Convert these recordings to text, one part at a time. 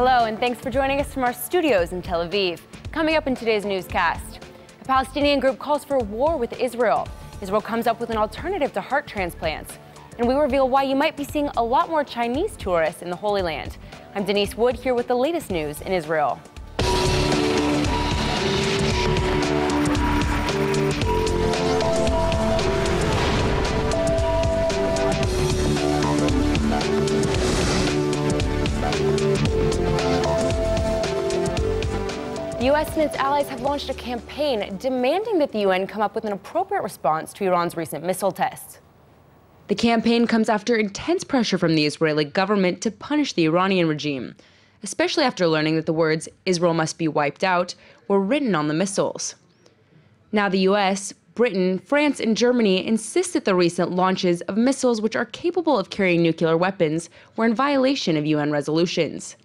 Hello, and thanks for joining us from our studios in Tel Aviv. Coming up in today's newscast, a Palestinian group calls for war with Israel. Israel comes up with an alternative to heart transplants. And we reveal why you might be seeing a lot more Chinese tourists in the Holy Land. I'm Denise Wood here with the latest news in Israel. The U.S. and its allies have launched a campaign demanding that the UN come up with an appropriate response to Iran's recent missile tests. The campaign comes after intense pressure from the Israeli government to punish the Iranian regime, especially after learning that the words, Israel must be wiped out, were written on the missiles. Now, the US, Britain, France, and Germany insist that the recent launches of missiles which are capable of carrying nuclear weapons were in violation of UN resolutions.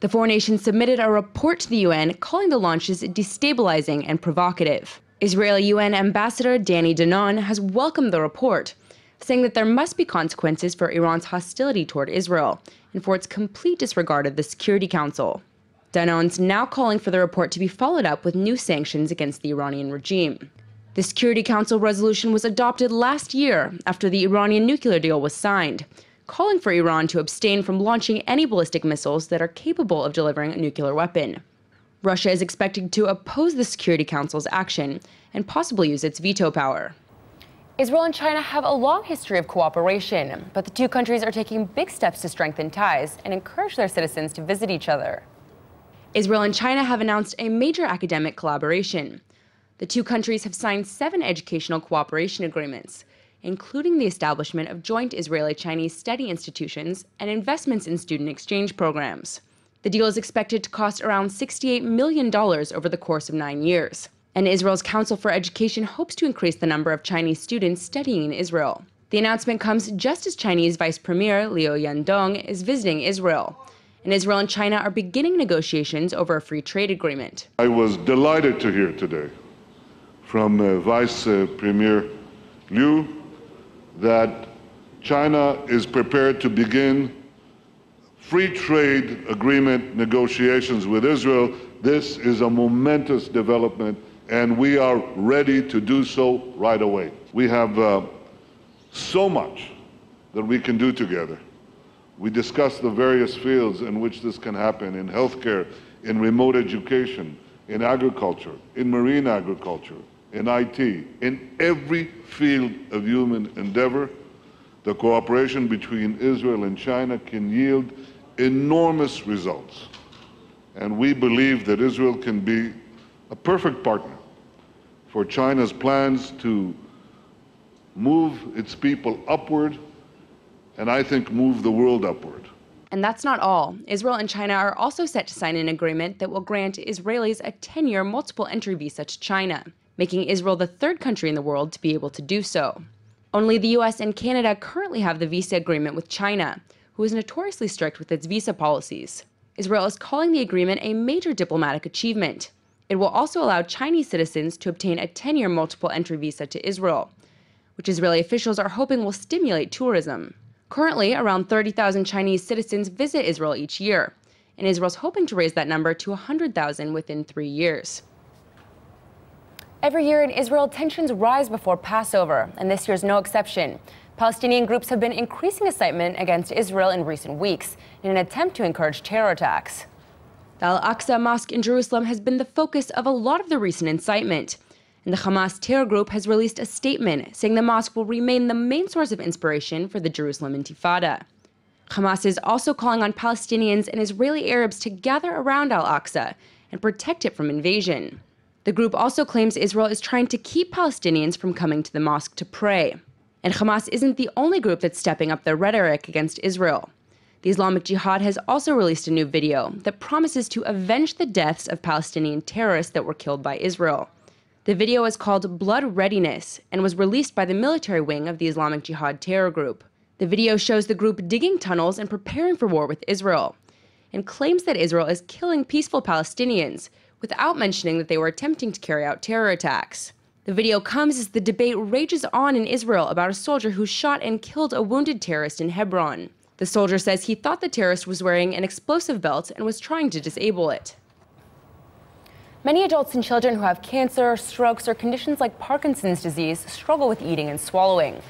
The four nations submitted a report to the UN calling the launches destabilizing and provocative. Israeli UN Ambassador Danny Danon has welcomed the report, saying that there must be consequences for Iran's hostility toward Israel and for its complete disregard of the Security Council. Danon's now calling for the report to be followed up with new sanctions against the Iranian regime. The Security Council resolution was adopted last year after the Iranian nuclear deal was signed, calling for Iran to abstain from launching any ballistic missiles that are capable of delivering a nuclear weapon. Russia is expected to oppose the Security Council's action and possibly use its veto power. Israel and China have a long history of cooperation, but the two countries are taking big steps to strengthen ties and encourage their citizens to visit each other. Israel and China have announced a major academic collaboration. The two countries have signed seven educational cooperation agreements, including the establishment of joint Israeli Chinese study institutions and investments in student exchange programs. The deal is expected to cost around $68 million over the course of nine years. And Israel's Council for Education hopes to increase the number of Chinese students studying in Israel. The announcement comes just as Chinese Vice Premier Liu Yandong is visiting Israel. And Israel and China are beginning negotiations over a free trade agreement. I was delighted to hear today from uh, Vice uh, Premier Liu that China is prepared to begin free trade agreement negotiations with Israel. This is a momentous development, and we are ready to do so right away. We have uh, so much that we can do together. We discussed the various fields in which this can happen in healthcare, in remote education, in agriculture, in marine agriculture, in IT, in every field of human endeavor, the cooperation between Israel and China can yield enormous results. And we believe that Israel can be a perfect partner for China's plans to move its people upward and I think move the world upward. And that's not all. Israel and China are also set to sign an agreement that will grant Israelis a 10 year multiple entry visa to China making Israel the third country in the world to be able to do so. Only the US and Canada currently have the visa agreement with China, who is notoriously strict with its visa policies. Israel is calling the agreement a major diplomatic achievement. It will also allow Chinese citizens to obtain a 10 year multiple entry visa to Israel, which Israeli officials are hoping will stimulate tourism. Currently, around 30,000 Chinese citizens visit Israel each year, and Israel's hoping to raise that number to 100,000 within three years. Every year in Israel, tensions rise before Passover, and this year is no exception. Palestinian groups have been increasing incitement against Israel in recent weeks in an attempt to encourage terror attacks. The Al Aqsa Mosque in Jerusalem has been the focus of a lot of the recent incitement. And the Hamas terror group has released a statement saying the mosque will remain the main source of inspiration for the Jerusalem Intifada. Hamas is also calling on Palestinians and Israeli Arabs to gather around Al Aqsa and protect it from invasion. The group also claims Israel is trying to keep Palestinians from coming to the mosque to pray. And Hamas isn't the only group that's stepping up their rhetoric against Israel. The Islamic Jihad has also released a new video that promises to avenge the deaths of Palestinian terrorists that were killed by Israel. The video is called Blood Readiness and was released by the military wing of the Islamic Jihad terror group. The video shows the group digging tunnels and preparing for war with Israel, and claims that Israel is killing peaceful Palestinians, without mentioning that they were attempting to carry out terror attacks. The video comes as the debate rages on in Israel about a soldier who shot and killed a wounded terrorist in Hebron. The soldier says he thought the terrorist was wearing an explosive belt and was trying to disable it. Many adults and children who have cancer, strokes, or conditions like Parkinson's disease struggle with eating and swallowing.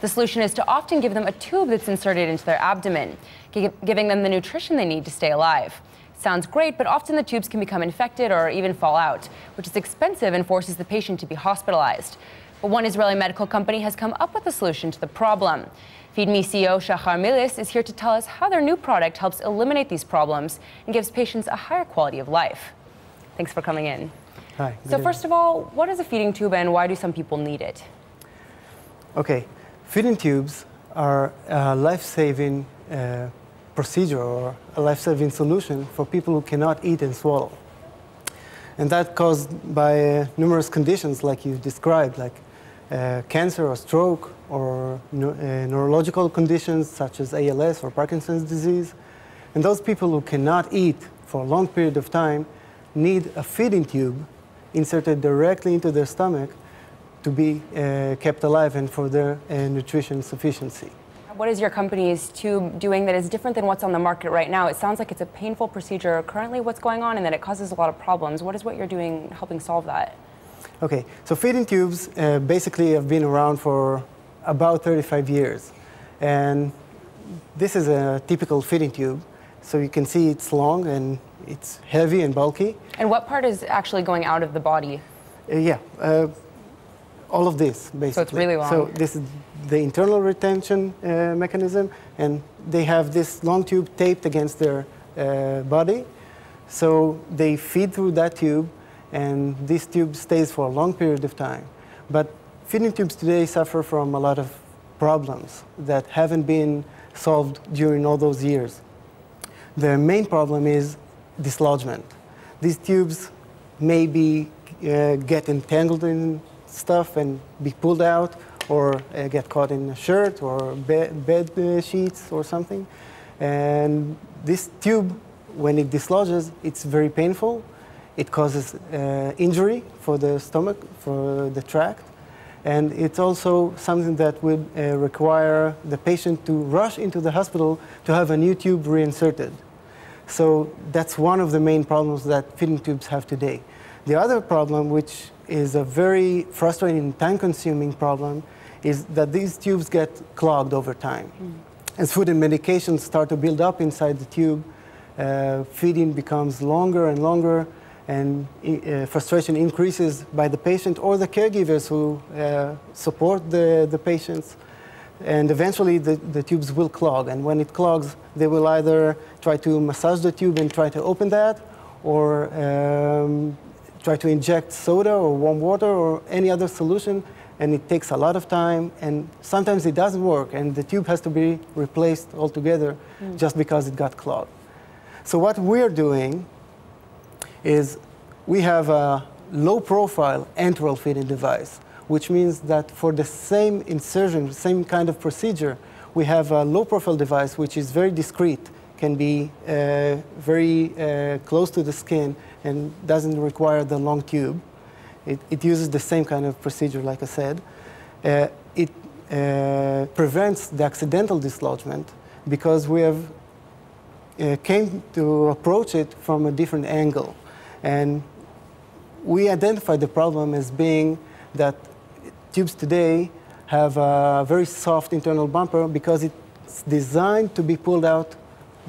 The solution is to often give them a tube that's inserted into their abdomen, giving them the nutrition they need to stay alive. Sounds great, but often the tubes can become infected or even fall out, which is expensive and forces the patient to be hospitalized. But one Israeli medical company has come up with a solution to the problem. FeedMe CEO Shahar Milis is here to tell us how their new product helps eliminate these problems and gives patients a higher quality of life. Thanks for coming in. Hi. So first of all, what is a feeding tube and why do some people need it? Okay, feeding tubes are a life-saving uh, procedure or a life-saving solution for people who cannot eat and swallow. And that caused by uh, numerous conditions like you described, like uh, cancer or stroke or uh, neurological conditions such as ALS or Parkinson's disease. And those people who cannot eat for a long period of time need a feeding tube inserted directly into their stomach to be uh, kept alive and for their uh, nutrition sufficiency. What is your company's tube doing that is different than what's on the market right now? It sounds like it's a painful procedure currently what's going on and that it causes a lot of problems. What is what you're doing helping solve that? Okay, so feeding tubes uh, basically have been around for about 35 years. And this is a typical feeding tube. So you can see it's long and it's heavy and bulky. And what part is actually going out of the body? Uh, yeah, uh, all of this, basically. So it's really long. So this is the internal retention uh, mechanism, and they have this long tube taped against their uh, body. So they feed through that tube, and this tube stays for a long period of time. But feeding tubes today suffer from a lot of problems that haven't been solved during all those years. The main problem is dislodgement. These tubes maybe uh, get entangled in stuff and be pulled out or uh, get caught in a shirt or be bed uh, sheets or something. And this tube, when it dislodges, it's very painful. It causes uh, injury for the stomach, for the tract. And it's also something that would uh, require the patient to rush into the hospital to have a new tube reinserted. So that's one of the main problems that feeding tubes have today. The other problem, which is a very frustrating, time-consuming problem, is that these tubes get clogged over time. Mm. As food and medications start to build up inside the tube, uh, feeding becomes longer and longer, and uh, frustration increases by the patient or the caregivers who uh, support the, the patients and eventually the, the tubes will clog. And when it clogs, they will either try to massage the tube and try to open that, or um, try to inject soda or warm water or any other solution, and it takes a lot of time, and sometimes it doesn't work, and the tube has to be replaced altogether mm. just because it got clogged. So what we're doing is we have a low-profile enteral feeding device which means that for the same insertion, same kind of procedure, we have a low-profile device which is very discreet, can be uh, very uh, close to the skin and doesn't require the long tube. It, it uses the same kind of procedure, like I said. Uh, it uh, prevents the accidental dislodgement because we have uh, came to approach it from a different angle. And we identified the problem as being that tubes today have a very soft internal bumper because it's designed to be pulled out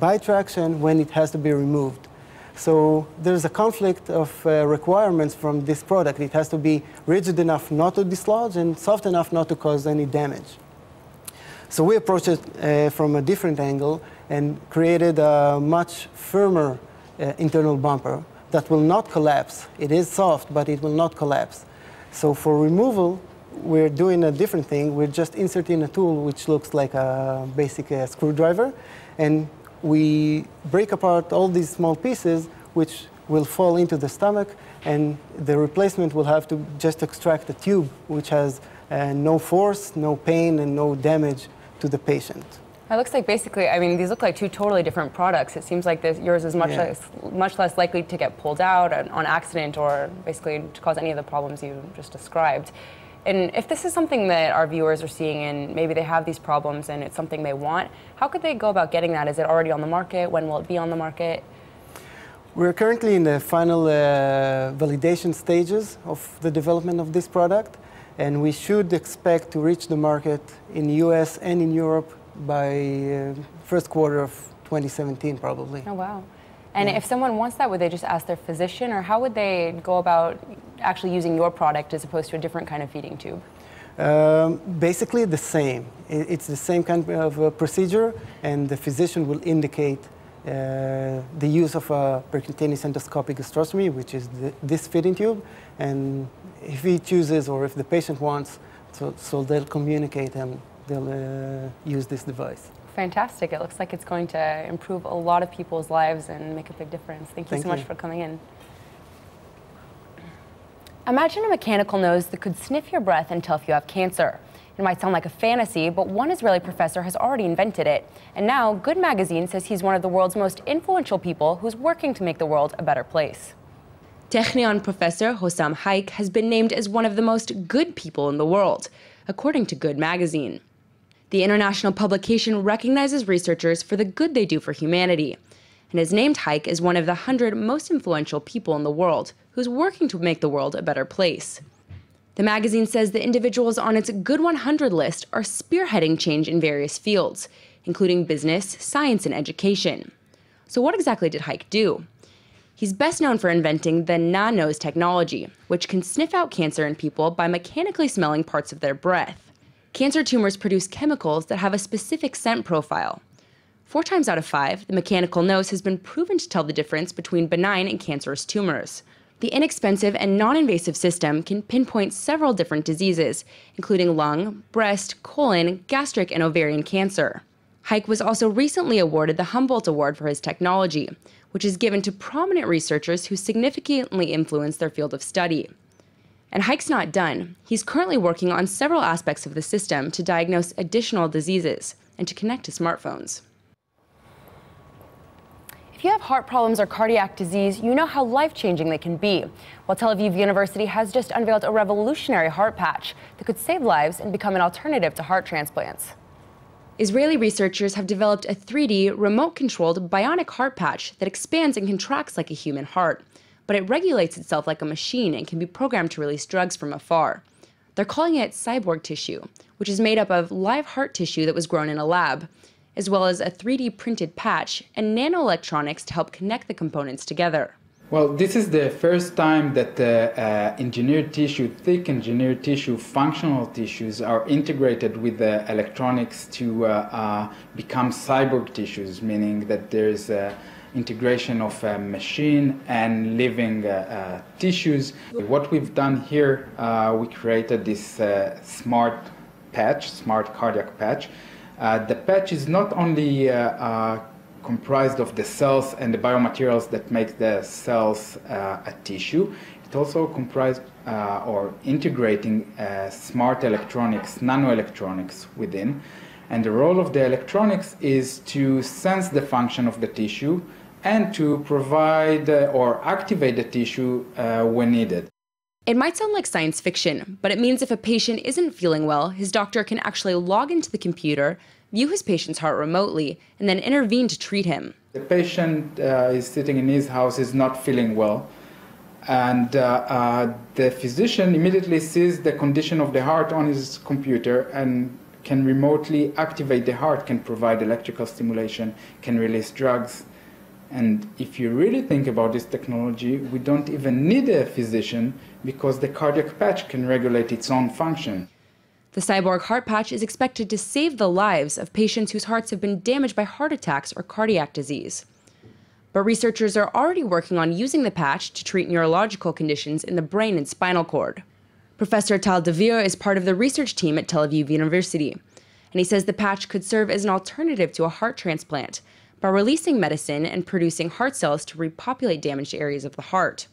by traction when it has to be removed. So there's a conflict of uh, requirements from this product. It has to be rigid enough not to dislodge and soft enough not to cause any damage. So we approached it uh, from a different angle and created a much firmer uh, internal bumper that will not collapse. It is soft, but it will not collapse. So for removal, we're doing a different thing. We're just inserting a tool which looks like a basic uh, screwdriver, and we break apart all these small pieces which will fall into the stomach, and the replacement will have to just extract a tube which has uh, no force, no pain, and no damage to the patient. It looks like basically, I mean, these look like two totally different products. It seems like this, yours is much, yeah. less, much less likely to get pulled out on accident or basically to cause any of the problems you just described. And if this is something that our viewers are seeing and maybe they have these problems and it's something they want, how could they go about getting that? Is it already on the market? When will it be on the market? We're currently in the final uh, validation stages of the development of this product, and we should expect to reach the market in the US and in Europe by uh, first quarter of 2017, probably. Oh, wow. And if someone wants that, would they just ask their physician, or how would they go about actually using your product as opposed to a different kind of feeding tube? Um, basically the same. It's the same kind of procedure, and the physician will indicate uh, the use of a percutaneous endoscopic gastrostomy, which is the, this feeding tube, and if he chooses or if the patient wants, so, so they'll communicate and they'll uh, use this device. Fantastic. It looks like it's going to improve a lot of people's lives and make a big difference. Thank you Thank so you. much for coming in. Imagine a mechanical nose that could sniff your breath and tell if you have cancer. It might sound like a fantasy, but one Israeli professor has already invented it. And now, Good Magazine says he's one of the world's most influential people who's working to make the world a better place. Technion professor Hossam Haick has been named as one of the most good people in the world, according to Good Magazine. The international publication recognizes researchers for the good they do for humanity, and has named Haick as one of the 100 most influential people in the world who's working to make the world a better place. The magazine says the individuals on its Good 100 list are spearheading change in various fields, including business, science, and education. So, what exactly did Haick do? He's best known for inventing the Na-Nose technology, which can sniff out cancer in people by mechanically smelling parts of their breath. Cancer tumors produce chemicals that have a specific scent profile. Four times out of five, the mechanical nose has been proven to tell the difference between benign and cancerous tumors. The inexpensive and non invasive system can pinpoint several different diseases, including lung, breast, colon, gastric, and ovarian cancer. Haick was also recently awarded the Humboldt Award for his technology, which is given to prominent researchers who significantly influence their field of study. And Haick's not done. He's currently working on several aspects of the system to diagnose additional diseases and to connect to smartphones. If you have heart problems or cardiac disease, you know how life-changing they can be. Well, Tel Aviv University has just unveiled a revolutionary heart patch that could save lives and become an alternative to heart transplants. Israeli researchers have developed a 3D remote-controlled bionic heart patch that expands and contracts like a human heart, but it regulates itself like a machine and can be programmed to release drugs from afar. They're calling it cyborg tissue, which is made up of live heart tissue that was grown in a lab as well as a 3D printed patch and nanoelectronics to help connect the components together. Well, this is the first time that uh, uh, engineered tissue, thick engineered tissue, functional tissues are integrated with the electronics to uh, uh become cyborg tissues, meaning that there's integration of a machine and living uh, tissues. What we've done here, uh, we created this smart patch, smart cardiac patch, uh, the patch is not only uh, uh, comprised of the cells and the biomaterials that make the cells a tissue, it also comprised or integrating smart electronics, nanoelectronics within. And the role of the electronics is to sense the function of the tissue and to provide uh, or activate the tissue uh, when needed. It might sound like science fiction, but it means if a patient isn't feeling well, his doctor can actually log into the computer, view his patient's heart remotely, and then intervene to treat him. The patient uh, is sitting in his house, is not feeling well, and uh, uh, the physician immediately sees the condition of the heart on his computer and can remotely activate the heart, can provide electrical stimulation, can release drugs. And if you really think about this technology, we don't even need a physician because the cardiac patch can regulate its own function. The cyborg heart patch is expected to save the lives of patients whose hearts have been damaged by heart attacks or cardiac disease. But researchers are already working on using the patch to treat neurological conditions in the brain and spinal cord. Professor Tal Dvir is part of the research team at Tel Aviv University, and he says the patch could serve as an alternative to a heart transplant by releasing medicine and producing heart cells to repopulate damaged areas of the heart.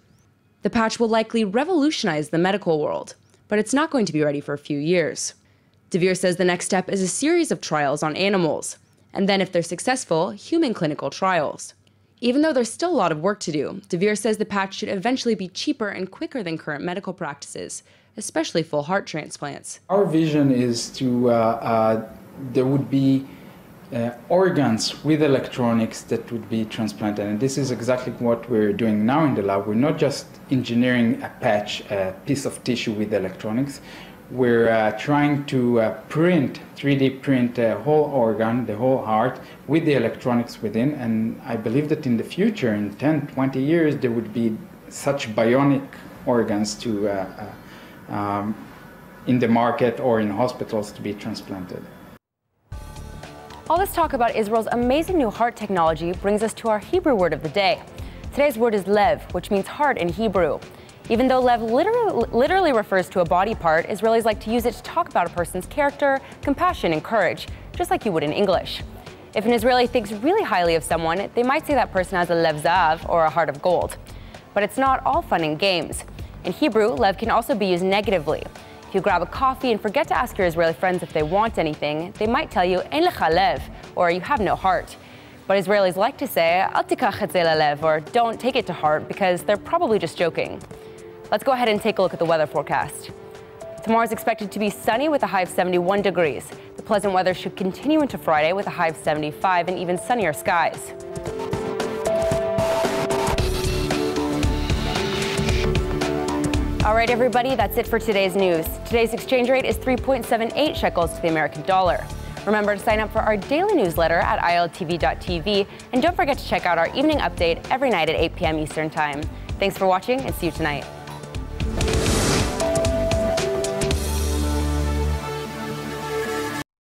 The patch will likely revolutionize the medical world, but it's not going to be ready for a few years. Dvir says the next step is a series of trials on animals, and then, if they're successful, human clinical trials. Even though there's still a lot of work to do, Dvir says the patch should eventually be cheaper and quicker than current medical practices, especially full heart transplants. Our vision is to, uh, uh, there would be uh, organs with electronics that would be transplanted. And this is exactly what we're doing now in the lab. We're not just engineering a patch, a piece of tissue with electronics. We're uh, trying to uh, print, 3D print a whole organ, the whole heart, with the electronics within. And I believe that in the future, in 10, 20 years, there would be such bionic organs to, uh, uh, um, in the market or in hospitals to be transplanted. All this talk about Israel's amazing new heart technology brings us to our Hebrew word of the day. Today's word is lev, which means heart in Hebrew. Even though lev literally, literally refers to a body part, Israelis like to use it to talk about a person's character, compassion, and courage, just like you would in English. If an Israeli thinks really highly of someone, they might say that person has a lev zav, or a heart of gold. But it's not all fun and games. In Hebrew, lev can also be used negatively. If you grab a coffee and forget to ask your Israeli friends if they want anything, they might tell you, Ein lecha lev, or you have no heart. But Israelis like to say, Al tikach or don't take it to heart, because they're probably just joking. Let's go ahead and take a look at the weather forecast. Tomorrow is expected to be sunny with a high of 71 degrees. The pleasant weather should continue into Friday with a high of 75 and even sunnier skies. All right, everybody, that's it for today's news. Today's exchange rate is 3.78 shekels to the American dollar. Remember to sign up for our daily newsletter at iltv.tv, and don't forget to check out our evening update every night at 8 p.m. Eastern Time. Thanks for watching, and see you tonight.